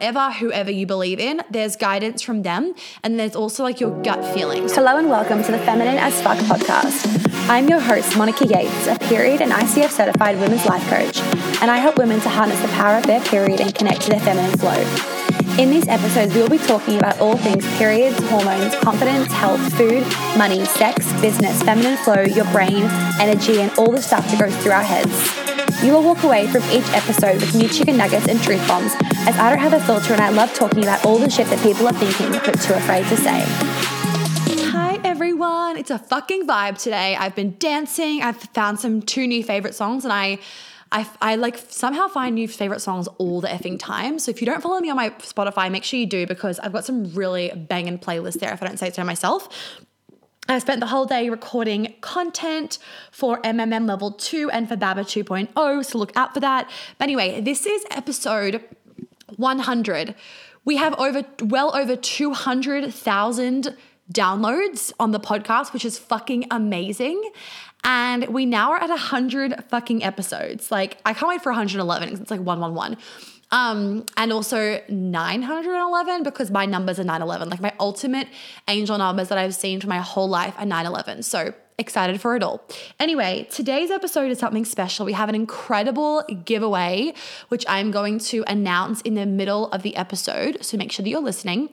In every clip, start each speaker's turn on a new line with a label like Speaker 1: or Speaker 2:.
Speaker 1: whatever, whoever you believe in, there's guidance from them. And there's also like your gut feelings.
Speaker 2: Hello and welcome to the Feminine as Fuck podcast. I'm your host, Monica Yates, a period and ICF certified women's life coach, and I help women to harness the power of their period and connect to their feminine flow. In these episodes, we will be talking about all things periods, hormones, confidence, health, food, money, sex, business, feminine flow, your brain, energy, and all the stuff that goes through our heads. You will walk away from each episode with new chicken nuggets and truth bombs, as I don't have a filter and I love talking about all the shit that people are thinking but too afraid to say.
Speaker 1: Hi everyone, it's a fucking vibe today. I've been dancing. I've found some two new favorite songs, and I. I, I like somehow find new favorite songs all the effing time. So if you don't follow me on my Spotify, make sure you do because I've got some really banging playlists there if I don't say so myself. I spent the whole day recording content for MMM level 2 and for Baba 2.0, so look out for that. But anyway, this is episode 100. We have over well over 200,000 downloads on the podcast, which is fucking amazing. And we now are at 100 fucking episodes. Like, I can't wait for 111 because it's like 111. Um, and also 911 because my numbers are 911. Like my ultimate angel numbers that I've seen for my whole life are 911. So excited for it all. Anyway, today's episode is something special. We have an incredible giveaway, which I'm going to announce in the middle of the episode. So make sure that you're listening.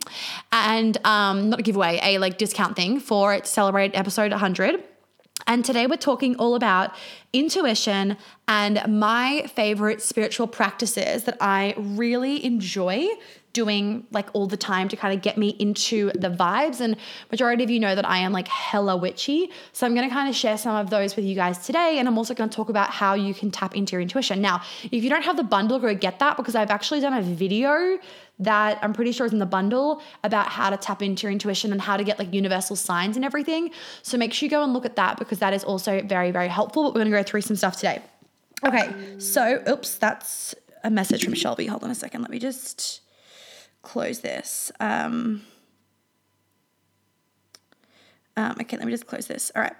Speaker 1: And um, not a giveaway, a like discount thing for it to celebrate episode 100. And today we're talking all about intuition and my favorite spiritual practices that I really enjoy doing like all the time to kind of get me into the vibes. And majority of you know that I am like hella witchy. So I'm going to kind of share some of those with you guys today. And I'm also going to talk about how you can tap into your intuition. Now, if you don't have the bundle go get that because I've actually done a video that I'm pretty sure is in the bundle about how to tap into your intuition and how to get like universal signs and everything. So make sure you go and look at that because that is also very, very helpful. But we're gonna go through some stuff today. Okay, so oops, that's a message from Shelby. Hold on a second. Let me just close this. Um, um, okay, let me just close this. All right.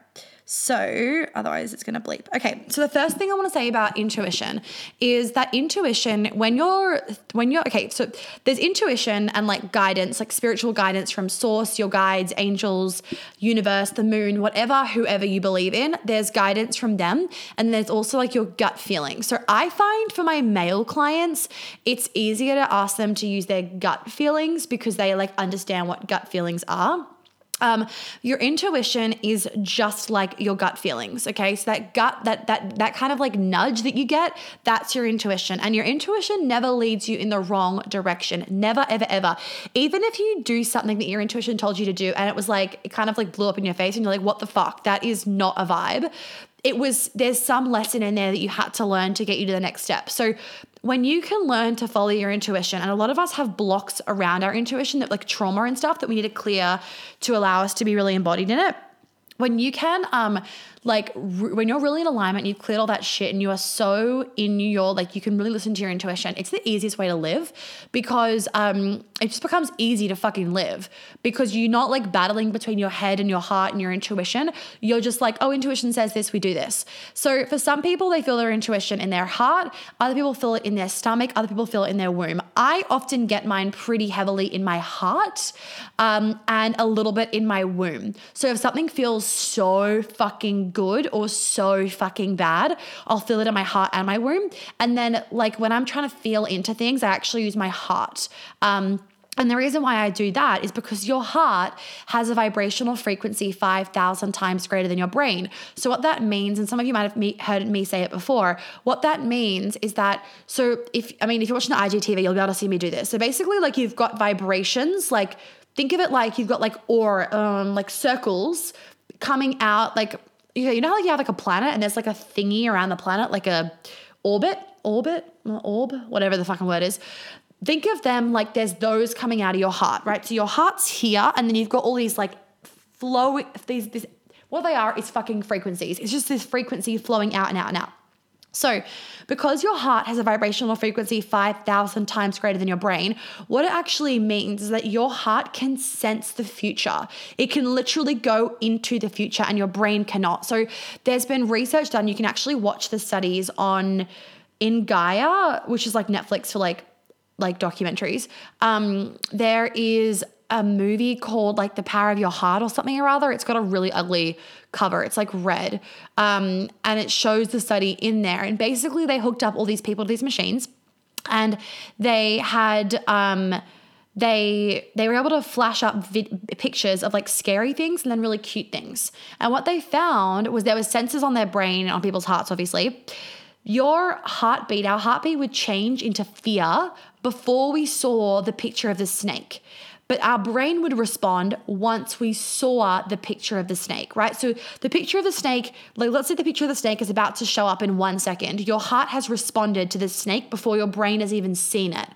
Speaker 1: So, otherwise, it's going to bleep. Okay, so the first thing I want to say about intuition is that intuition, when you're, when you're, okay, so there's intuition and like guidance, like spiritual guidance from source, your guides, angels, universe, the moon, whatever, whoever you believe in, there's guidance from them. And there's also like your gut feeling. So, I find for my male clients, it's easier to ask them to use their gut feelings because they like understand what gut feelings are. Um, your intuition is just like your gut feelings okay? So that gut that that that kind of like nudge that you get that's your intuition. And your intuition never leads you in the wrong direction. Never ever ever. Even if you do something that your intuition told you to do and it was like it kind of like blew up in your face and you're like what the fuck? That is not a vibe. It was there's some lesson in there that you had to learn to get you to the next step. So when you can learn to follow your intuition, and a lot of us have blocks around our intuition that like trauma and stuff that we need to clear to allow us to be really embodied in it. When you can um like when you're really in alignment and you've cleared all that shit and you are so in your like you can really listen to your intuition. It's the easiest way to live because um it just becomes easy to fucking live because you're not like battling between your head and your heart and your intuition. You're just like oh intuition says this we do this. So for some people they feel their intuition in their heart. Other people feel it in their stomach. Other people feel it in their womb. I often get mine pretty heavily in my heart um, and a little bit in my womb. So if something feels so fucking good or so fucking bad, I'll feel it in my heart and my womb. And then, like, when I'm trying to feel into things, I actually use my heart. Um, and the reason why I do that is because your heart has a vibrational frequency 5,000 times greater than your brain. So, what that means, and some of you might have heard me say it before, what that means is that, so if, I mean, if you're watching the IGTV, you'll be able to see me do this. So, basically, like you've got vibrations, like think of it like you've got like or um, like circles coming out, like you know, how you have like a planet and there's like a thingy around the planet, like a orbit, orbit, orb, whatever the fucking word is. Think of them like there's those coming out of your heart, right? So your heart's here, and then you've got all these like flow, these, this, what they are is fucking frequencies. It's just this frequency flowing out and out and out. So, because your heart has a vibrational frequency 5,000 times greater than your brain, what it actually means is that your heart can sense the future. It can literally go into the future and your brain cannot. So, there's been research done. You can actually watch the studies on in Gaia, which is like Netflix for like like documentaries. Um, there is a movie called like The Power of Your Heart or something or other. It's got a really ugly cover. It's like red. Um, and it shows the study in there. And basically, they hooked up all these people to these machines and they had. Um, they they were able to flash up pictures of like scary things and then really cute things. And what they found was there was sensors on their brain and on people's hearts, obviously. Your heartbeat, our heartbeat would change into fear before we saw the picture of the snake but our brain would respond once we saw the picture of the snake, right? So the picture of the snake, like let's say the picture of the snake is about to show up in one second. Your heart has responded to the snake before your brain has even seen it.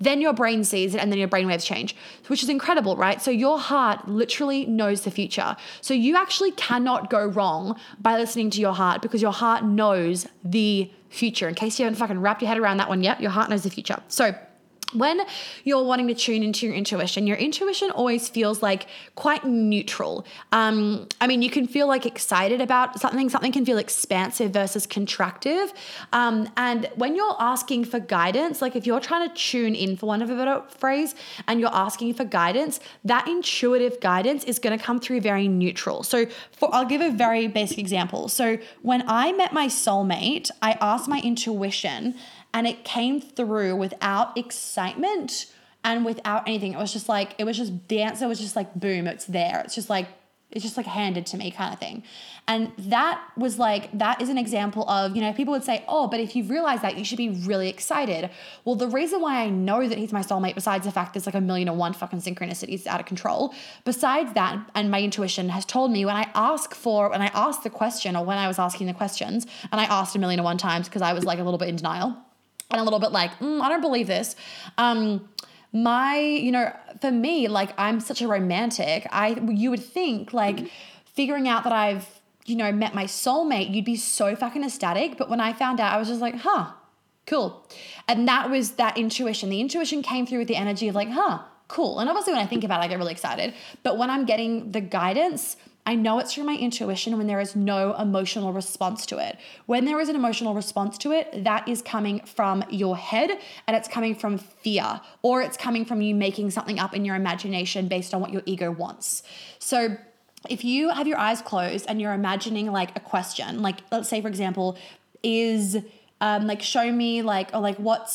Speaker 1: Then your brain sees it and then your brain waves change, which is incredible, right? So your heart literally knows the future. So you actually cannot go wrong by listening to your heart because your heart knows the future. In case you haven't fucking wrapped your head around that one yet, your heart knows the future. So when you're wanting to tune into your intuition, your intuition always feels like quite neutral. Um, I mean, you can feel like excited about something, something can feel expansive versus contractive. Um, and when you're asking for guidance, like if you're trying to tune in, for one of a better phrase, and you're asking for guidance, that intuitive guidance is going to come through very neutral. So, for I'll give a very basic example. So, when I met my soulmate, I asked my intuition and it came through without excitement and without anything. It was just like, it was just, the answer was just like, boom, it's there. It's just like, it's just like handed to me kind of thing. And that was like, that is an example of, you know, people would say, oh, but if you've realized that, you should be really excited. Well, the reason why I know that he's my soulmate, besides the fact there's like a million and one fucking synchronicities out of control, besides that, and my intuition has told me when I ask for, when I ask the question or when I was asking the questions, and I asked a million and one times because I was like a little bit in denial and a little bit like, mm, I don't believe this. Um, my, you know, for me, like I'm such a romantic. I you would think like mm-hmm. figuring out that I've, you know, met my soulmate, you'd be so fucking ecstatic. But when I found out, I was just like, huh, cool. And that was that intuition. The intuition came through with the energy of like, huh, cool. And obviously when I think about it, I get really excited. But when I'm getting the guidance, I know it's through my intuition when there is no emotional response to it. When there is an emotional response to it, that is coming from your head and it's coming from fear, or it's coming from you making something up in your imagination based on what your ego wants. So, if you have your eyes closed and you're imagining like a question, like let's say, for example, is um, like show me like or like what's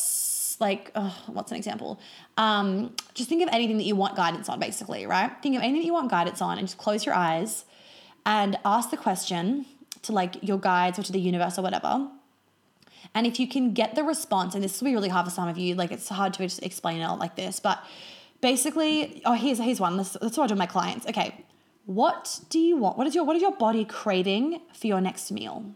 Speaker 1: like oh, what's an example um, just think of anything that you want guidance on, basically, right? Think of anything that you want guidance on and just close your eyes and ask the question to like your guides or to the universe or whatever. And if you can get the response, and this will be really hard for some of you, like it's hard to just explain it all like this, but basically, oh, here's here's one. What I do with my clients. Okay, what do you want? What is your what is your body craving for your next meal?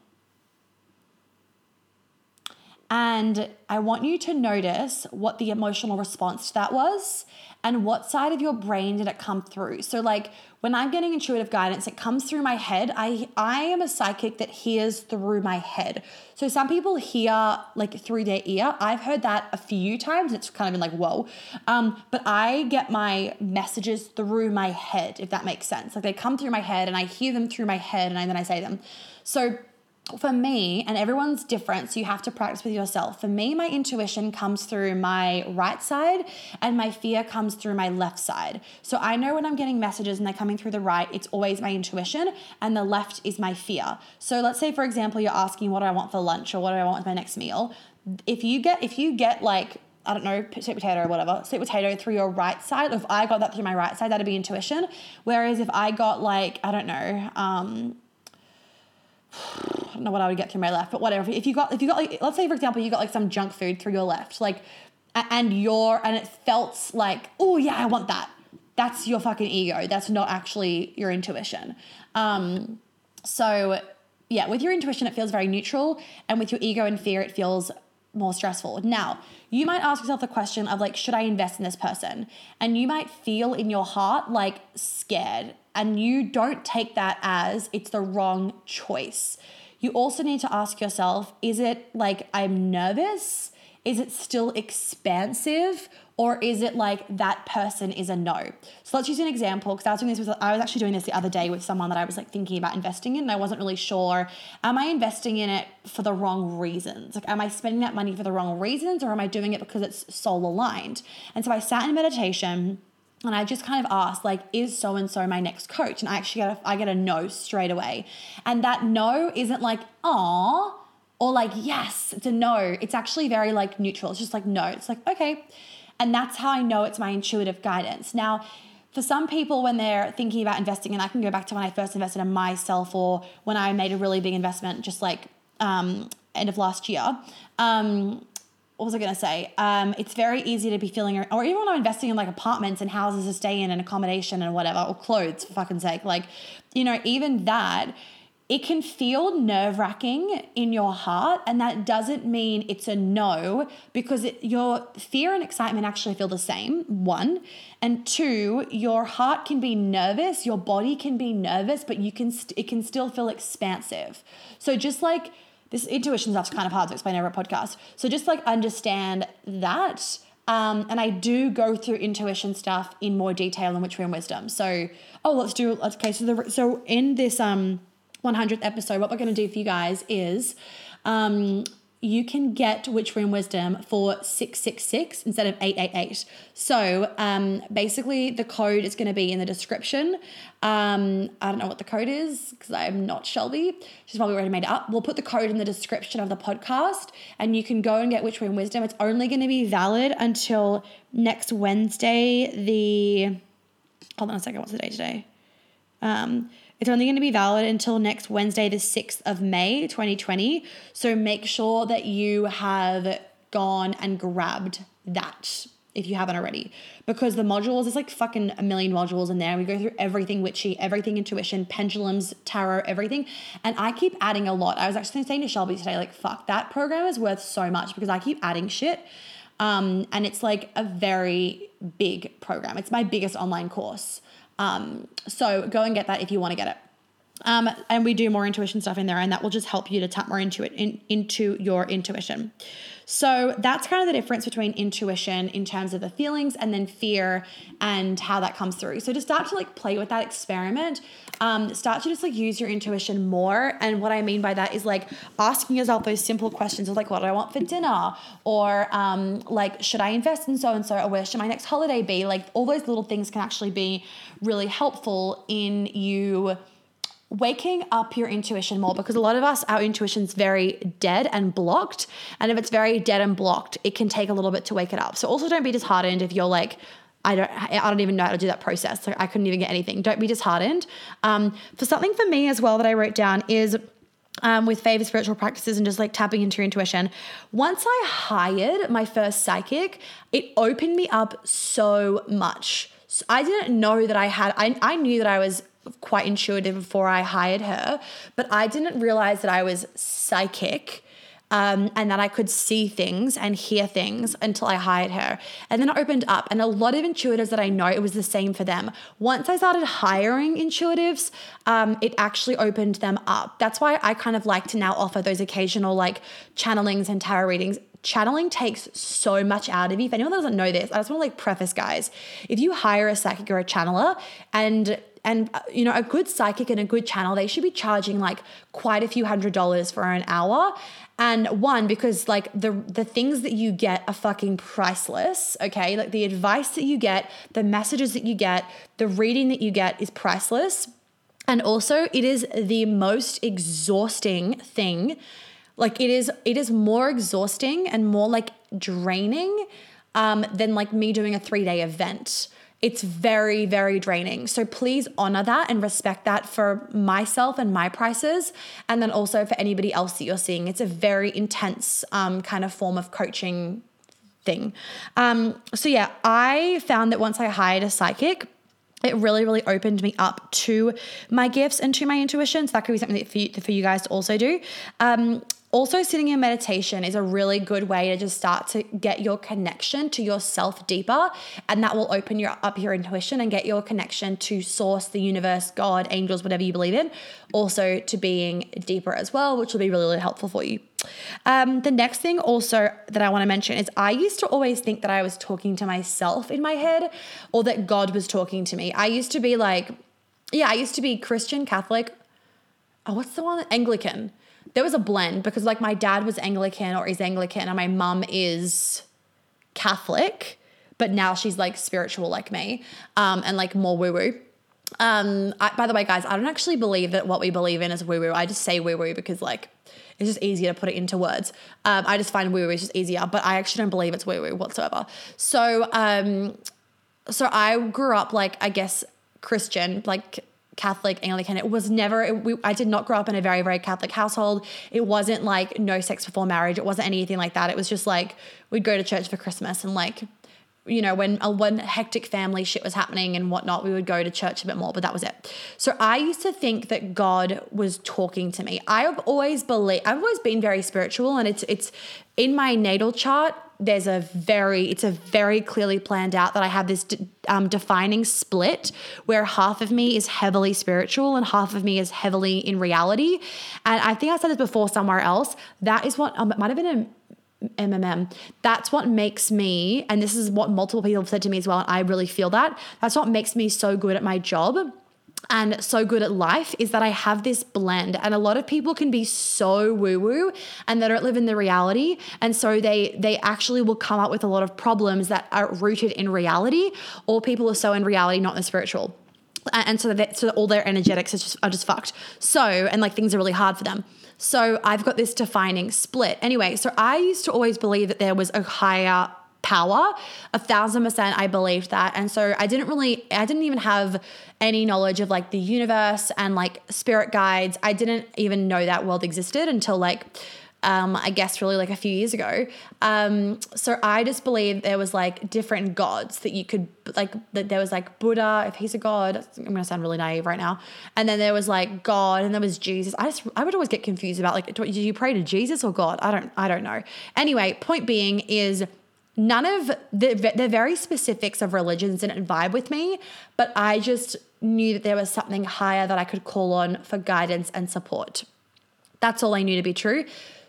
Speaker 1: And I want you to notice what the emotional response to that was and what side of your brain did it come through. So like when I'm getting intuitive guidance, it comes through my head. I I am a psychic that hears through my head. So some people hear like through their ear. I've heard that a few times. It's kind of been like, whoa. Um, but I get my messages through my head, if that makes sense. Like they come through my head and I hear them through my head and then I say them. So for me, and everyone's different, so you have to practice with yourself. For me, my intuition comes through my right side, and my fear comes through my left side. So I know when I'm getting messages and they're coming through the right, it's always my intuition, and the left is my fear. So let's say, for example, you're asking, What do I want for lunch, or what do I want with my next meal? If you get, if you get like, I don't know, sweet potato or whatever, sweet potato through your right side. If I got that through my right side, that'd be intuition. Whereas if I got like, I don't know, um, I don't know what I would get through my left, but whatever. If you got, if you got like, let's say for example, you got like some junk food through your left, like, and your, and it felt like, oh yeah, I want that. That's your fucking ego. That's not actually your intuition. Um, so yeah, with your intuition, it feels very neutral, and with your ego and fear, it feels more stressful. Now, you might ask yourself the question of like, should I invest in this person? And you might feel in your heart like scared and you don't take that as it's the wrong choice. You also need to ask yourself is it like I'm nervous? Is it still expansive? or is it like that person is a no? So let's use an example because I was doing this with I was actually doing this the other day with someone that I was like thinking about investing in and I wasn't really sure am I investing in it for the wrong reasons? Like am I spending that money for the wrong reasons or am I doing it because it's soul aligned? And so I sat in meditation and I just kind of asked, like, is so and so my next coach? And I actually get a, I get a no straight away. And that no isn't like, ah, or like, yes, it's a no. It's actually very like neutral. It's just like, no. It's like, okay. And that's how I know it's my intuitive guidance. Now, for some people, when they're thinking about investing, and I can go back to when I first invested in myself or when I made a really big investment, just like um, end of last year. Um, what was I going to say? Um, it's very easy to be feeling, or even when I'm investing in like apartments and houses to stay in and accommodation and whatever, or clothes for fucking sake. Like, you know, even that, it can feel nerve wracking in your heart. And that doesn't mean it's a no because it, your fear and excitement actually feel the same, one. And two, your heart can be nervous, your body can be nervous, but you can, st- it can still feel expansive. So just like, this intuition stuff's kind of hard to explain over a podcast. So just like understand that. Um, and I do go through intuition stuff in more detail in Witchery and Wisdom. So, oh, let's do, okay, so, the, so in this um, 100th episode, what we're going to do for you guys is um, you can get Witchery and Wisdom for 666 instead of 888. So um, basically, the code is going to be in the description. Um, I don't know what the code is because I'm not Shelby. She's probably already made it up. We'll put the code in the description of the podcast and you can go and get Witchery and Wisdom. It's only going to be valid until next Wednesday, the. Hold on a second, what's the day today? Um, it's only going to be valid until next Wednesday, the 6th of May, 2020. So make sure that you have gone and grabbed that if you haven't already. Because the modules, there's like fucking a million modules in there. We go through everything witchy, everything intuition, pendulums, tarot, everything. And I keep adding a lot. I was actually saying to Shelby today, like, fuck, that program is worth so much because I keep adding shit. Um, and it's like a very big program. It's my biggest online course. Um, so go and get that if you want to get it. Um, and we do more intuition stuff in there, and that will just help you to tap more into it, in, into your intuition. So that's kind of the difference between intuition in terms of the feelings and then fear and how that comes through. So to start to like play with that experiment, um, start to just like use your intuition more. And what I mean by that is like asking yourself those simple questions of like, what do I want for dinner? Or um, like, should I invest in so and so? Or where should my next holiday be? Like all those little things can actually be really helpful in you waking up your intuition more because a lot of us our intuition's very dead and blocked. And if it's very dead and blocked it can take a little bit to wake it up. So also don't be disheartened if you're like I don't I don't even know how to do that process. Like I couldn't even get anything. Don't be disheartened. Um, for something for me as well that I wrote down is um, with favorite spiritual practices and just like tapping into your intuition. Once I hired my first psychic, it opened me up so much. So I didn't know that I had, I, I knew that I was quite intuitive before I hired her, but I didn't realize that I was psychic. Um, and that I could see things and hear things until I hired her. And then it opened up, and a lot of intuitives that I know, it was the same for them. Once I started hiring intuitives, um, it actually opened them up. That's why I kind of like to now offer those occasional like channelings and tarot readings channeling takes so much out of you. If anyone doesn't know this, I just want to like preface, guys. If you hire a psychic or a channeler and and uh, you know a good psychic and a good channel they should be charging like quite a few hundred dollars for an hour. And one because like the the things that you get are fucking priceless okay? Like the advice that you get the messages that you get the reading that you get is priceless. And also it is the most exhausting thing. Like it is it is more exhausting and more like draining um, than like me doing a three day event it's very, very draining. So please honor that and respect that for myself and my prices. And then also for anybody else that you're seeing. It's a very intense um, kind of form of coaching thing. Um, so yeah, I found that once I hired a psychic, it really, really opened me up to my gifts and to my intuition. So that could be something for you, for you guys to also do. Um, also, sitting in meditation is a really good way to just start to get your connection to yourself deeper, and that will open your up your intuition and get your connection to source, the universe, God, angels, whatever you believe in, also to being deeper as well, which will be really, really helpful for you. Um, the next thing also that I want to mention is I used to always think that I was talking to myself in my head or that God was talking to me. I used to be like, yeah, I used to be Christian, Catholic. Oh, what's the one? Anglican. There was a blend because like my dad was Anglican or is Anglican and my mum is Catholic, but now she's like spiritual like me um, and like more woo woo. Um, I, by the way, guys, I don't actually believe that what we believe in is woo woo. I just say woo woo because like it's just easier to put it into words. Um, I just find woo woo is just easier, but I actually don't believe it's woo woo whatsoever. So, um, so I grew up like I guess Christian, like Catholic, Anglican. It was never, it, we, I did not grow up in a very, very Catholic household. It wasn't like no sex before marriage. It wasn't anything like that. It was just like we'd go to church for Christmas and like, you know, when when hectic family shit was happening and whatnot, we would go to church a bit more, but that was it. So I used to think that God was talking to me. I've always believed, I've always been very spiritual, and it's it's in my natal chart there's a very it's a very clearly planned out that i have this um, defining split where half of me is heavily spiritual and half of me is heavily in reality and i think i said this before somewhere else that is what um, it might have been a MMM. That's what makes me, and this is what multiple people have said to me as well, and I really feel that. That's what makes me so good at my job and so good at life is that I have this blend. And a lot of people can be so woo-woo and they don't live in the reality. And so they they actually will come up with a lot of problems that are rooted in reality, or people are so in reality, not in the spiritual. And so that so all their energetics are just are just fucked. So and like things are really hard for them. So I've got this defining split. Anyway, so I used to always believe that there was a higher power. A thousand percent, I believed that. And so I didn't really, I didn't even have any knowledge of like the universe and like spirit guides. I didn't even know that world existed until like, um, I guess really like a few years ago. Um, so I just believe there was like different gods that you could like that there was like Buddha, if he's a god. I'm gonna sound really naive right now. And then there was like God, and there was Jesus. I just I would always get confused about like do you pray to Jesus or God? I don't I don't know. Anyway, point being is none of the, the very specifics of religions didn't vibe with me, but I just knew that there was something higher that I could call on for guidance and support. That's all I knew to be true.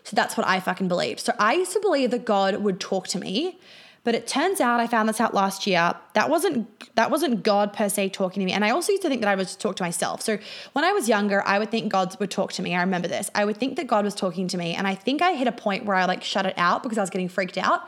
Speaker 1: So that's what I fucking believed. So I used to believe that God would talk to me, but it turns out I found this out last year. That wasn't that wasn't God per se talking to me. And I also used to think that I would talk to myself. So when I was younger, I would think God would talk to me. I remember this. I would think that God was talking to me, and I think I hit a point where I like shut it out because I was getting freaked out.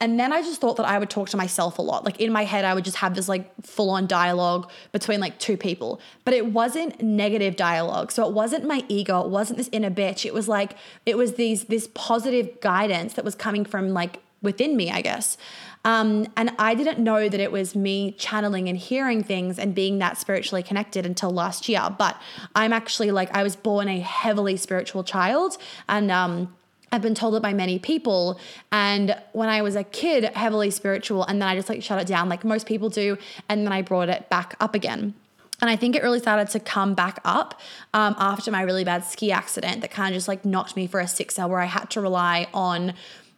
Speaker 1: And then I just thought that I would talk to myself a lot. Like in my head, I would just have this like full on dialogue between like two people. But it wasn't negative dialogue. So it wasn't my ego. It wasn't this inner bitch. It was like, it was these, this positive guidance that was coming from like within me, I guess. Um, and I didn't know that it was me channeling and hearing things and being that spiritually connected until last year. But I'm actually like, I was born a heavily spiritual child. And, um, I've been told it by many people. And when I was a kid, heavily spiritual, and then I just like shut it down like most people do. And then I brought it back up again. And I think it really started to come back up um, after my really bad ski accident that kind of just like knocked me for a six hour where I had to rely on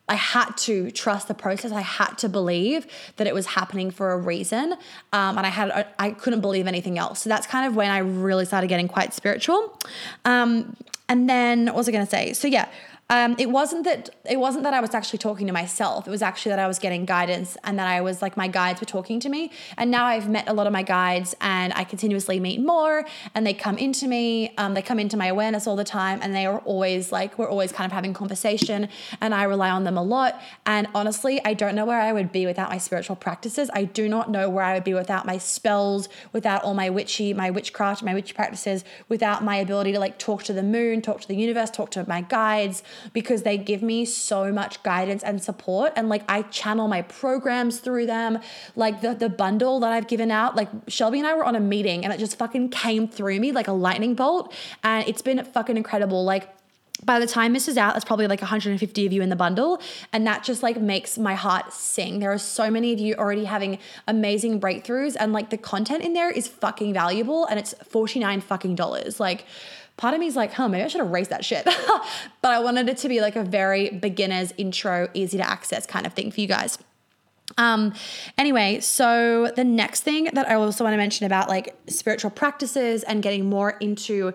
Speaker 1: I had to trust the process. I had to believe that it was happening for a reason, um, and I had I couldn't believe anything else. So that's kind of when I really started getting quite spiritual. Um, and then what was I going to say? So yeah, um, it wasn't that it wasn't that I was actually talking to myself. It was actually that I was getting guidance and that I was like my guides were talking to me. And now I've met a lot of my guides and I continuously meet more and they come into me. Um, they come into my awareness all the time and they are always like we're always kind of having conversation and I rely on them a lot. And honestly, I don't know where I would be without my spiritual practices. I do not know where I would be without my spells, without all my witchy, my witchcraft, my witchy practices, without my ability to like talk to the moon, talk to the universe, talk to my guides because they give me so much guidance and support. And like I channel my programs through them. Like the, the bundle that I've given out, like Shelby and I were on a meeting and it just fucking came through me like a lightning bolt. And it's been fucking incredible. Like, by the time this is out, there's probably like 150 of you in the bundle. And that just like makes my heart sing. There are so many of you already having amazing breakthroughs. And like the content in there is fucking valuable. And it's 49 fucking dollars. Like, part of me is like, huh, maybe I should erase that shit. but I wanted it to be like a very beginner's intro, easy to access kind of thing for you guys. Um, anyway, so the next thing that I also want to mention about like spiritual practices and getting more into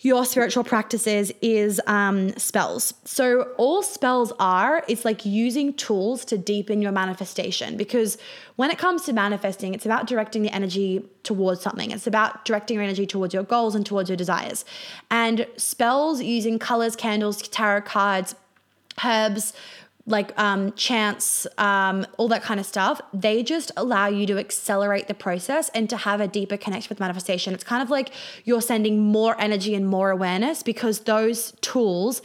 Speaker 1: your spiritual practices is um, spells. So, all spells are, it's like using tools to deepen your manifestation because when it comes to manifesting, it's about directing the energy towards something. It's about directing your energy towards your goals and towards your desires. And spells using colors, candles, tarot cards, herbs, like um, chants, um, all that kind of stuff, they just allow you to accelerate the process and to have a deeper connection with manifestation. It's kind of like you're sending more energy and more awareness because those tools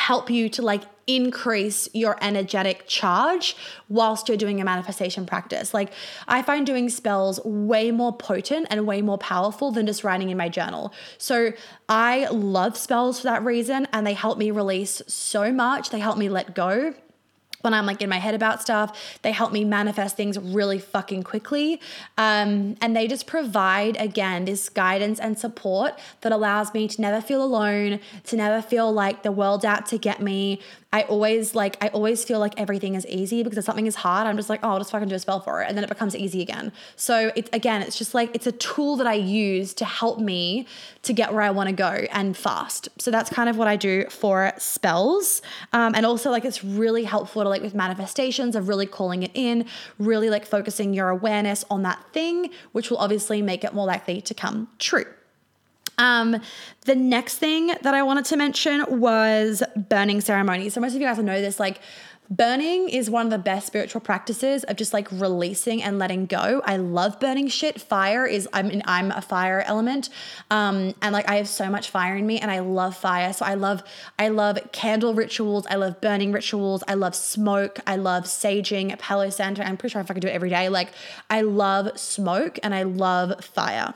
Speaker 1: help you to like increase your energetic charge whilst you're doing a manifestation practice. Like I find doing spells way more potent and way more powerful than just writing in my journal. So I love spells for that reason and they help me release so much. They help me let go when I'm like in my head about stuff. They help me manifest things really fucking quickly. Um, and they just provide, again, this guidance and support that allows me to never feel alone, to never feel like the world's out to get me, I always like I always feel like everything is easy because if something is hard, I'm just like, oh, I'll just fucking do a spell for it. And then it becomes easy again. So it's again, it's just like it's a tool that I use to help me to get where I want to go and fast. So that's kind of what I do for spells. Um, and also like it's really helpful to like with manifestations of really calling it in, really like focusing your awareness on that thing, which will obviously make it more likely to come true. Um, the next thing that I wanted to mention was burning ceremonies. So most of you guys will know this, like burning is one of the best spiritual practices of just like releasing and letting go. I love burning shit. Fire is I mean I'm a fire element. Um and like I have so much fire in me and I love fire. So I love I love candle rituals, I love burning rituals, I love smoke, I love saging, Palo Santo. I'm pretty sure if I could do it every day. Like I love smoke and I love fire.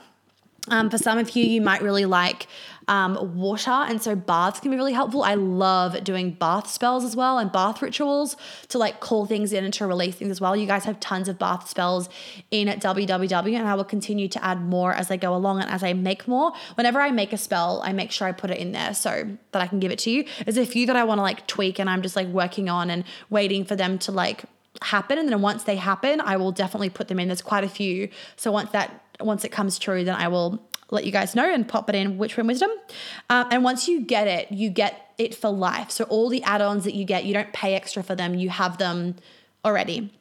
Speaker 1: Um, for some of you, you might really like um, water, and so baths can be really helpful. I love doing bath spells as well and bath rituals to like call things in and to release things as well. You guys have tons of bath spells in at www, and I will continue to add more as I go along and as I make more. Whenever I make a spell, I make sure I put it in there so that I can give it to you. There's a few that I want to like tweak, and I'm just like working on and waiting for them to like happen and then once they happen i will definitely put them in there's quite a few so once that once it comes true, then I will let you guys know and pop it in Witchery and Wisdom. Um, and once you get it, you get it for life. So all the add-ons that you get, you don't pay extra for them. You have them already.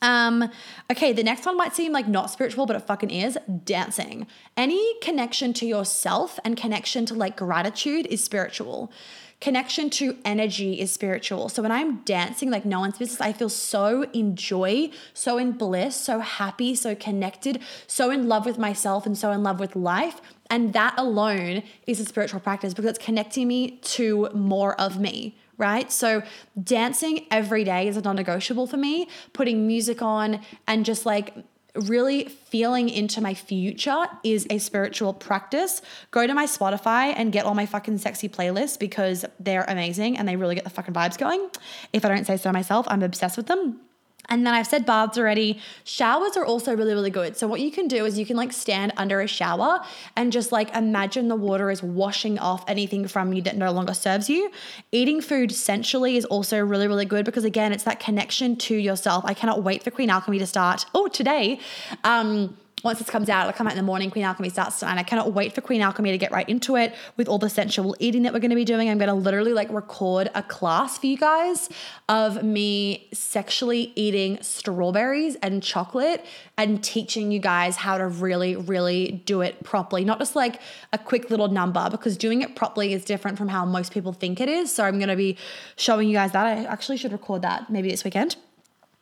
Speaker 1: Um, okay, the next one might seem like not spiritual, but it fucking is dancing. Any connection to yourself and connection to like gratitude is spiritual connection to energy is spiritual. So when I'm dancing like no one's business, I feel so in joy, so in bliss, so happy, so connected, so in love with myself and so in love with life. And that alone is a spiritual practice because it's connecting me to more of me, right? So dancing every day is a non negotiable for me. Putting music on and just like really feeling into my future is a spiritual practice. Go to my Spotify and get all my fucking sexy playlists because they're amazing and they really get the fucking vibes going. If I don't say so myself, I'm obsessed with them. And then I've said baths already. Showers are also really, really good. So, what you can do is you can like stand under a shower and just like imagine the water is washing off anything from you that no longer serves you. Eating food sensually is also really, really good because, again, it's that connection to yourself. I cannot wait for Queen Alchemy to start. Oh, today. Um, once this comes out, it'll come out in the morning. Queen Alchemy starts tonight. I cannot wait for Queen Alchemy to get right into it with all the sensual eating that we're going to be doing. I'm going to literally like record a class for you guys of me sexually eating strawberries and chocolate and teaching you guys how to really, really do it properly. Not just like a quick little number, because doing it properly is different from how most people think it is. So I'm going to be showing you guys that. I actually should record that maybe this weekend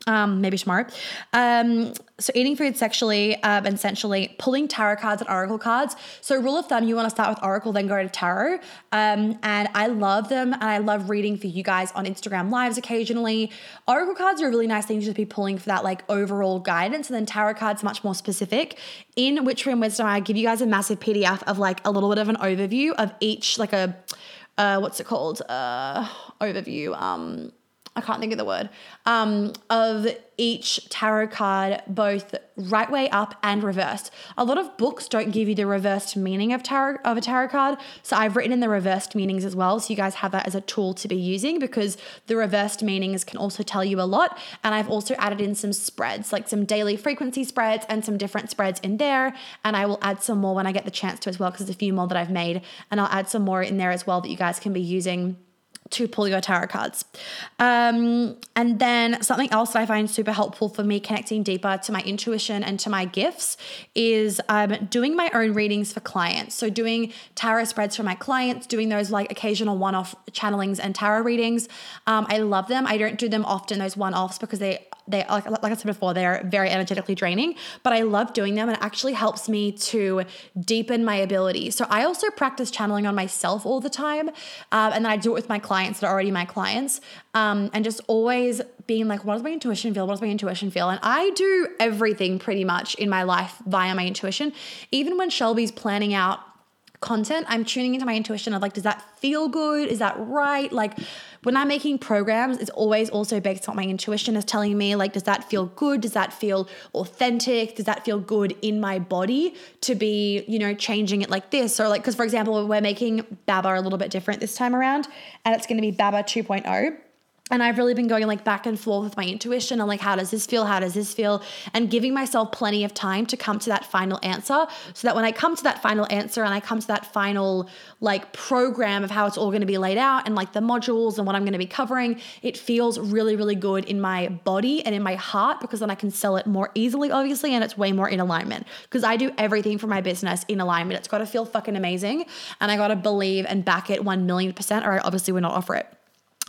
Speaker 1: um, maybe tomorrow. Um, so eating food sexually um, and sensually, pulling tarot cards and oracle cards. So rule of thumb, you want to start with oracle, then go to tarot. Um, and I love them, and I love reading for you guys on Instagram lives occasionally. Oracle cards are a really nice thing to be pulling for that like overall guidance, and then tarot cards much more specific. In Witchery and Wisdom, I give you guys a massive PDF of like a little bit of an overview of each like a uh, what's it called uh, overview um I can't think of the word, um, of each tarot card, both right way up and reversed. A lot of books don't give you the reversed meaning of tarot of a tarot card, so I've written in the reversed meanings as well, so you guys have that as a tool to be using because the reversed meanings can also tell you a lot. And I've also added in some spreads, like some daily frequency spreads and some different spreads in there. And I will add some more when I get the chance to as well, because there's a few more that I've made, and I'll add some more in there as well that you guys can be using to pull your tarot cards. Um, and then something else that I find super helpful for me connecting deeper to my intuition and to my gifts is um, doing my own readings for clients. So, doing tarot spreads for my clients, doing those like occasional one off channelings and tarot readings. Um, I love them. I don't do them often, those one offs, because they they like, like I said before, they're very energetically draining, but I love doing them and it actually helps me to deepen my ability. So I also practice channeling on myself all the time. Um, and then I do it with my clients that are already my clients. Um, and just always being like, what does my intuition feel? What does my intuition feel? And I do everything pretty much in my life via my intuition. Even when Shelby's planning out content, I'm tuning into my intuition of like, does that feel good? Is that right? Like when I'm making programs, it's always also based on my intuition is telling me like, does that feel good? Does that feel authentic? Does that feel good in my body to be, you know, changing it like this? Or like, because for example, we're making Baba a little bit different this time around, and it's going to be Baba 2.0 and I've really been going like back and forth with my intuition and like how does this feel? How does this feel? And giving myself plenty of time to come to that final answer so that when I come to that final answer and I come to that final like program of how it's all going to be laid out and like the modules and what I'm going to be covering, it feels really really good in my body and in my heart because then I can sell it more easily obviously and it's way more in alignment because I do everything for my business in alignment. It's got to feel fucking amazing and I got to believe and back it 1 million percent or I obviously would not offer it.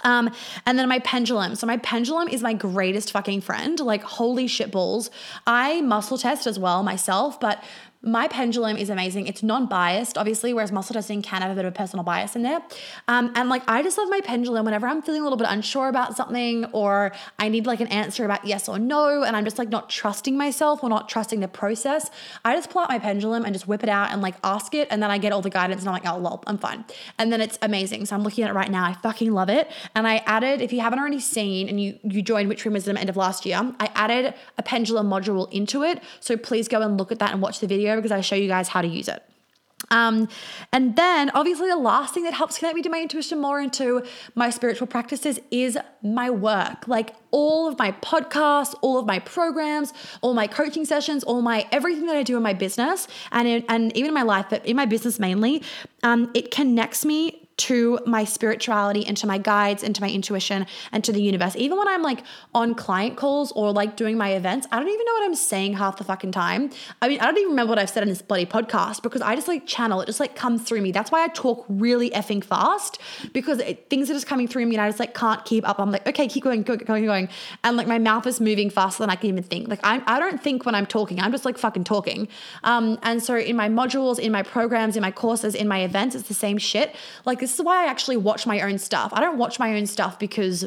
Speaker 1: Um, and then my pendulum. So my pendulum is my greatest fucking friend. Like holy shit balls. I muscle test as well myself, but my pendulum is amazing. It's non-biased, obviously, whereas muscle testing can have a bit of a personal bias in there. Um, and like I just love my pendulum whenever I'm feeling a little bit unsure about something or I need like an answer about yes or no, and I'm just like not trusting myself or not trusting the process. I just pull out my pendulum and just whip it out and like ask it, and then I get all the guidance and I'm like, oh lol, I'm fine. And then it's amazing. So I'm looking at it right now. I fucking love it. And I added, if you haven't already seen and you you joined Witchery and Wisdom end of last year, I added a pendulum module into it. So please go and look at that and watch the video because I show you guys how to use it. Um, and then obviously the last thing that helps connect me to my intuition more into my spiritual practices is my work. Like all of my podcasts, all of my programs, all my coaching sessions, all my everything that I do in my business and in, and even in my life, but in my business mainly, um, it connects me to my spirituality and to my guides and to my intuition and to the universe. Even when I'm like on client calls or like doing my events, I don't even know what I'm saying half the fucking time. I mean, I don't even remember what I've said in this bloody podcast because I just like channel it, just like comes through me. That's why I talk really effing fast because it, things are just coming through me and I just like can't keep up. I'm like, okay, keep going, keep going, going, going. And like my mouth is moving faster than I can even think. Like I, I don't think when I'm talking, I'm just like fucking talking. Um, and so in my modules, in my programs, in my courses, in my events, it's the same shit. Like this is why I actually watch my own stuff. I don't watch my own stuff because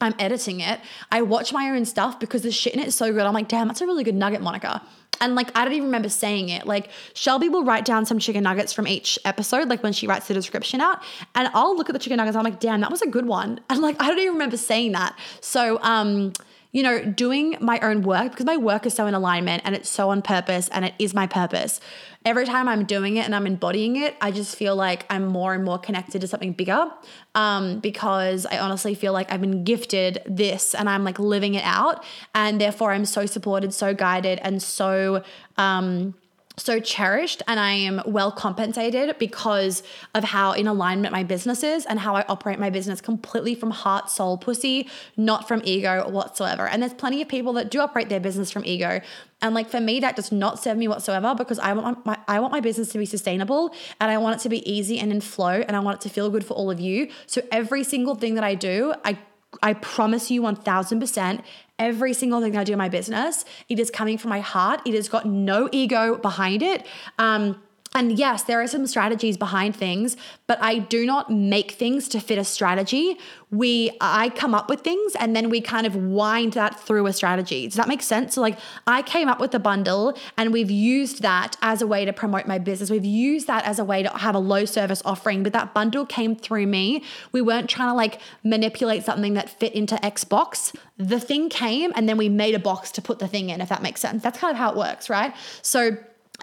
Speaker 1: I'm editing it. I watch my own stuff because the shit in it is so good. I'm like, damn, that's a really good nugget, Monica. And like, I don't even remember saying it. Like, Shelby will write down some chicken nuggets from each episode, like when she writes the description out, and I'll look at the chicken nuggets. I'm like, damn, that was a good one. And like, I don't even remember saying that. So, um, you know, doing my own work because my work is so in alignment and it's so on purpose and it is my purpose. Every time I'm doing it and I'm embodying it, I just feel like I'm more and more connected to something bigger um, because I honestly feel like I've been gifted this and I'm like living it out. And therefore, I'm so supported, so guided, and so. Um, so cherished and I am well compensated because of how in alignment my business is and how I operate my business completely from heart, soul, pussy, not from ego whatsoever. And there's plenty of people that do operate their business from ego. And like for me, that does not serve me whatsoever because I want my I want my business to be sustainable and I want it to be easy and in flow and I want it to feel good for all of you. So every single thing that I do, I I promise you 1000% every single thing I do in my business, it is coming from my heart. It has got no ego behind it. Um, And yes, there are some strategies behind things, but I do not make things to fit a strategy. We I come up with things and then we kind of wind that through a strategy. Does that make sense? So like I came up with the bundle and we've used that as a way to promote my business. We've used that as a way to have a low service offering, but that bundle came through me. We weren't trying to like manipulate something that fit into Xbox. The thing came and then we made a box to put the thing in if that makes sense. That's kind of how it works, right? So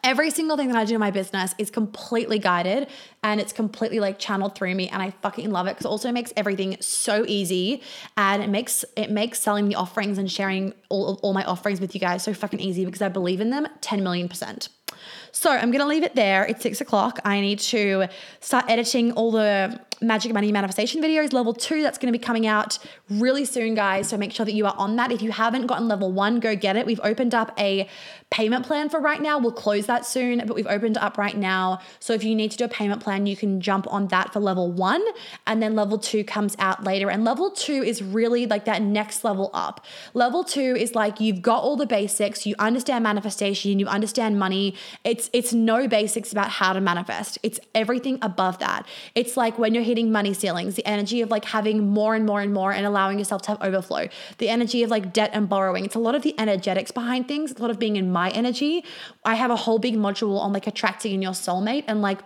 Speaker 1: Every single thing that I do in my business is completely guided and it's completely like channeled through me and I fucking love it because it also makes everything so easy and it makes it makes selling the offerings and sharing all, all my offerings with you guys so fucking easy because I believe in them 10 million percent. So I'm gonna leave it there. It's six o'clock. I need to start editing all the Magic Money Manifestation videos, level two. That's to be coming out really soon, guys. So make sure that you are on that. If you haven't gotten level one, go get it. We've opened up a payment plan for right now. We'll close that soon, but we've opened up right now. So if you need to do a payment plan, you can jump on that for level one, and then level two comes out later. And level two is really like that next level up. Level two is like you've got all the basics, you understand manifestation, you understand money. It's it's no basics about how to manifest. It's everything above that. It's like when you're hitting money ceilings, the energy of like having more and more and more and allowing yourself to have overflow, the energy of like debt and borrowing. It's a lot of the energetics behind things, a lot of being in energy. I have a whole big module on like attracting in your soulmate and like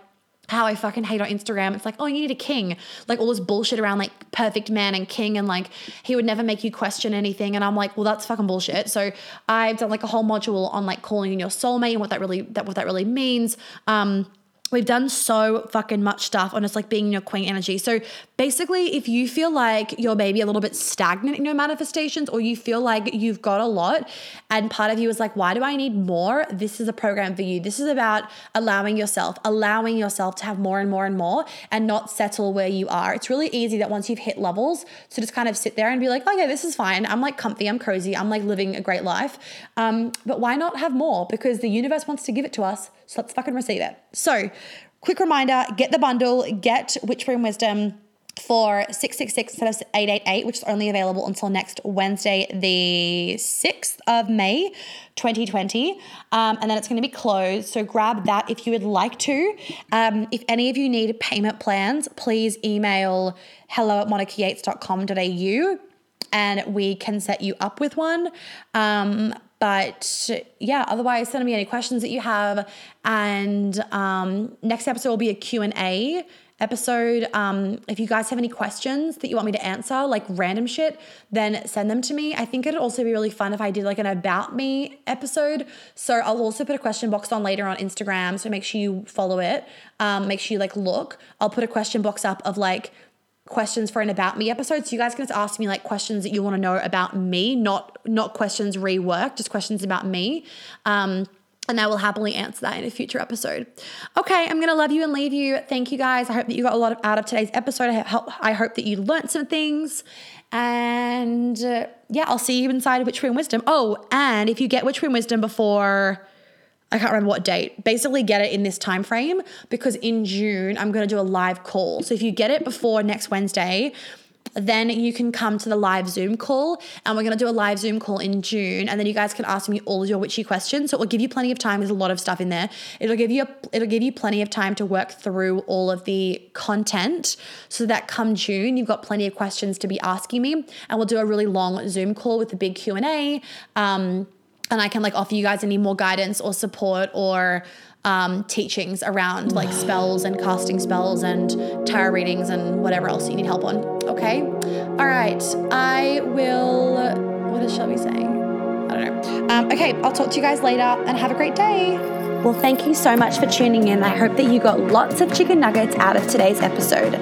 Speaker 1: how I fucking hate on Instagram. It's like, oh, you need a king. Like all this bullshit around like perfect man and king and like he would never make you question anything. And I'm like, well, that's fucking bullshit. So I've done like a whole module on like calling in your soulmate and what that really that what that really means. Um We've done so fucking much stuff on just like being your queen energy. So basically, if you feel like you're maybe a little bit stagnant in your manifestations or you feel like you've got a lot and part of you is like, why do I need more? This is a program for you. This is about allowing yourself, allowing yourself to have more and more and more and not settle where you are. It's really easy that once you've hit levels to just kind of sit there and be like, okay, this is fine. I'm like comfy, I'm cozy, I'm like living a great life. Um, but why not have more? Because the universe wants to give it to us. So let's fucking receive it. So, quick reminder get the bundle, get Witchery Wisdom for 666 instead of 888, which is only available until next Wednesday, the 6th of May, 2020. Um, and then it's going to be closed. So grab that if you would like to. Um, if any of you need payment plans, please email hello at monicayates.com.au and we can set you up with one. Um, but yeah, otherwise send me any questions that you have. And um, next episode will be a Q&A episode. Um, if you guys have any questions that you want me to answer, like random shit, then send them to me. I think it'd also be really fun if I did like an about me episode. So I'll also put a question box on later on Instagram. So make sure you follow it. Um, make sure you like look. I'll put a question box up of like questions for an about me episode. So you guys can just ask me like questions that you want to know about me, not not questions reworked, just questions about me. Um, and I will happily answer that in a future episode. Okay, I'm gonna love you and leave you. Thank you guys. I hope that you got a lot of, out of today's episode. I hope, I hope that you learned some things. And uh, yeah, I'll see you inside Witchery and Wisdom. Oh, and if you get Witchery and Wisdom before I can't remember what date. Basically, get it in this time frame because in June I'm going to do a live call. So if you get it before next Wednesday, then you can come to the live Zoom call and we're going to do a live Zoom call in June and then you guys can ask me all of your witchy questions. So it will give you plenty of time. There's a lot of stuff in there. It'll give you a, it'll give you plenty of time to work through all of the content so that come June you've got plenty of questions to be asking me and we'll do a really long Zoom call with a big Q&A. Um, and I can like offer you guys any more guidance or support or um, teachings around like spells and casting spells and tarot readings and whatever else you need help on. Okay. All right. I will. What is Shelby saying? I don't know. Um, okay. I'll talk to you guys later and have a great day.
Speaker 2: Well, thank you so much for tuning in. I hope that you got lots of chicken nuggets out of today's episode.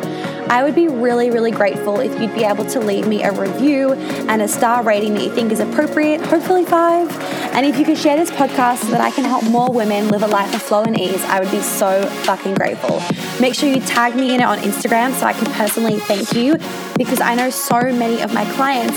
Speaker 2: I would be really, really grateful if you'd be able to leave me a review and a star rating that you think is appropriate, hopefully five. And if you could share this podcast so that I can help more women live a life of flow and ease, I would be so fucking grateful. Make sure you tag me in it on Instagram so I can personally thank you because I know so many of my clients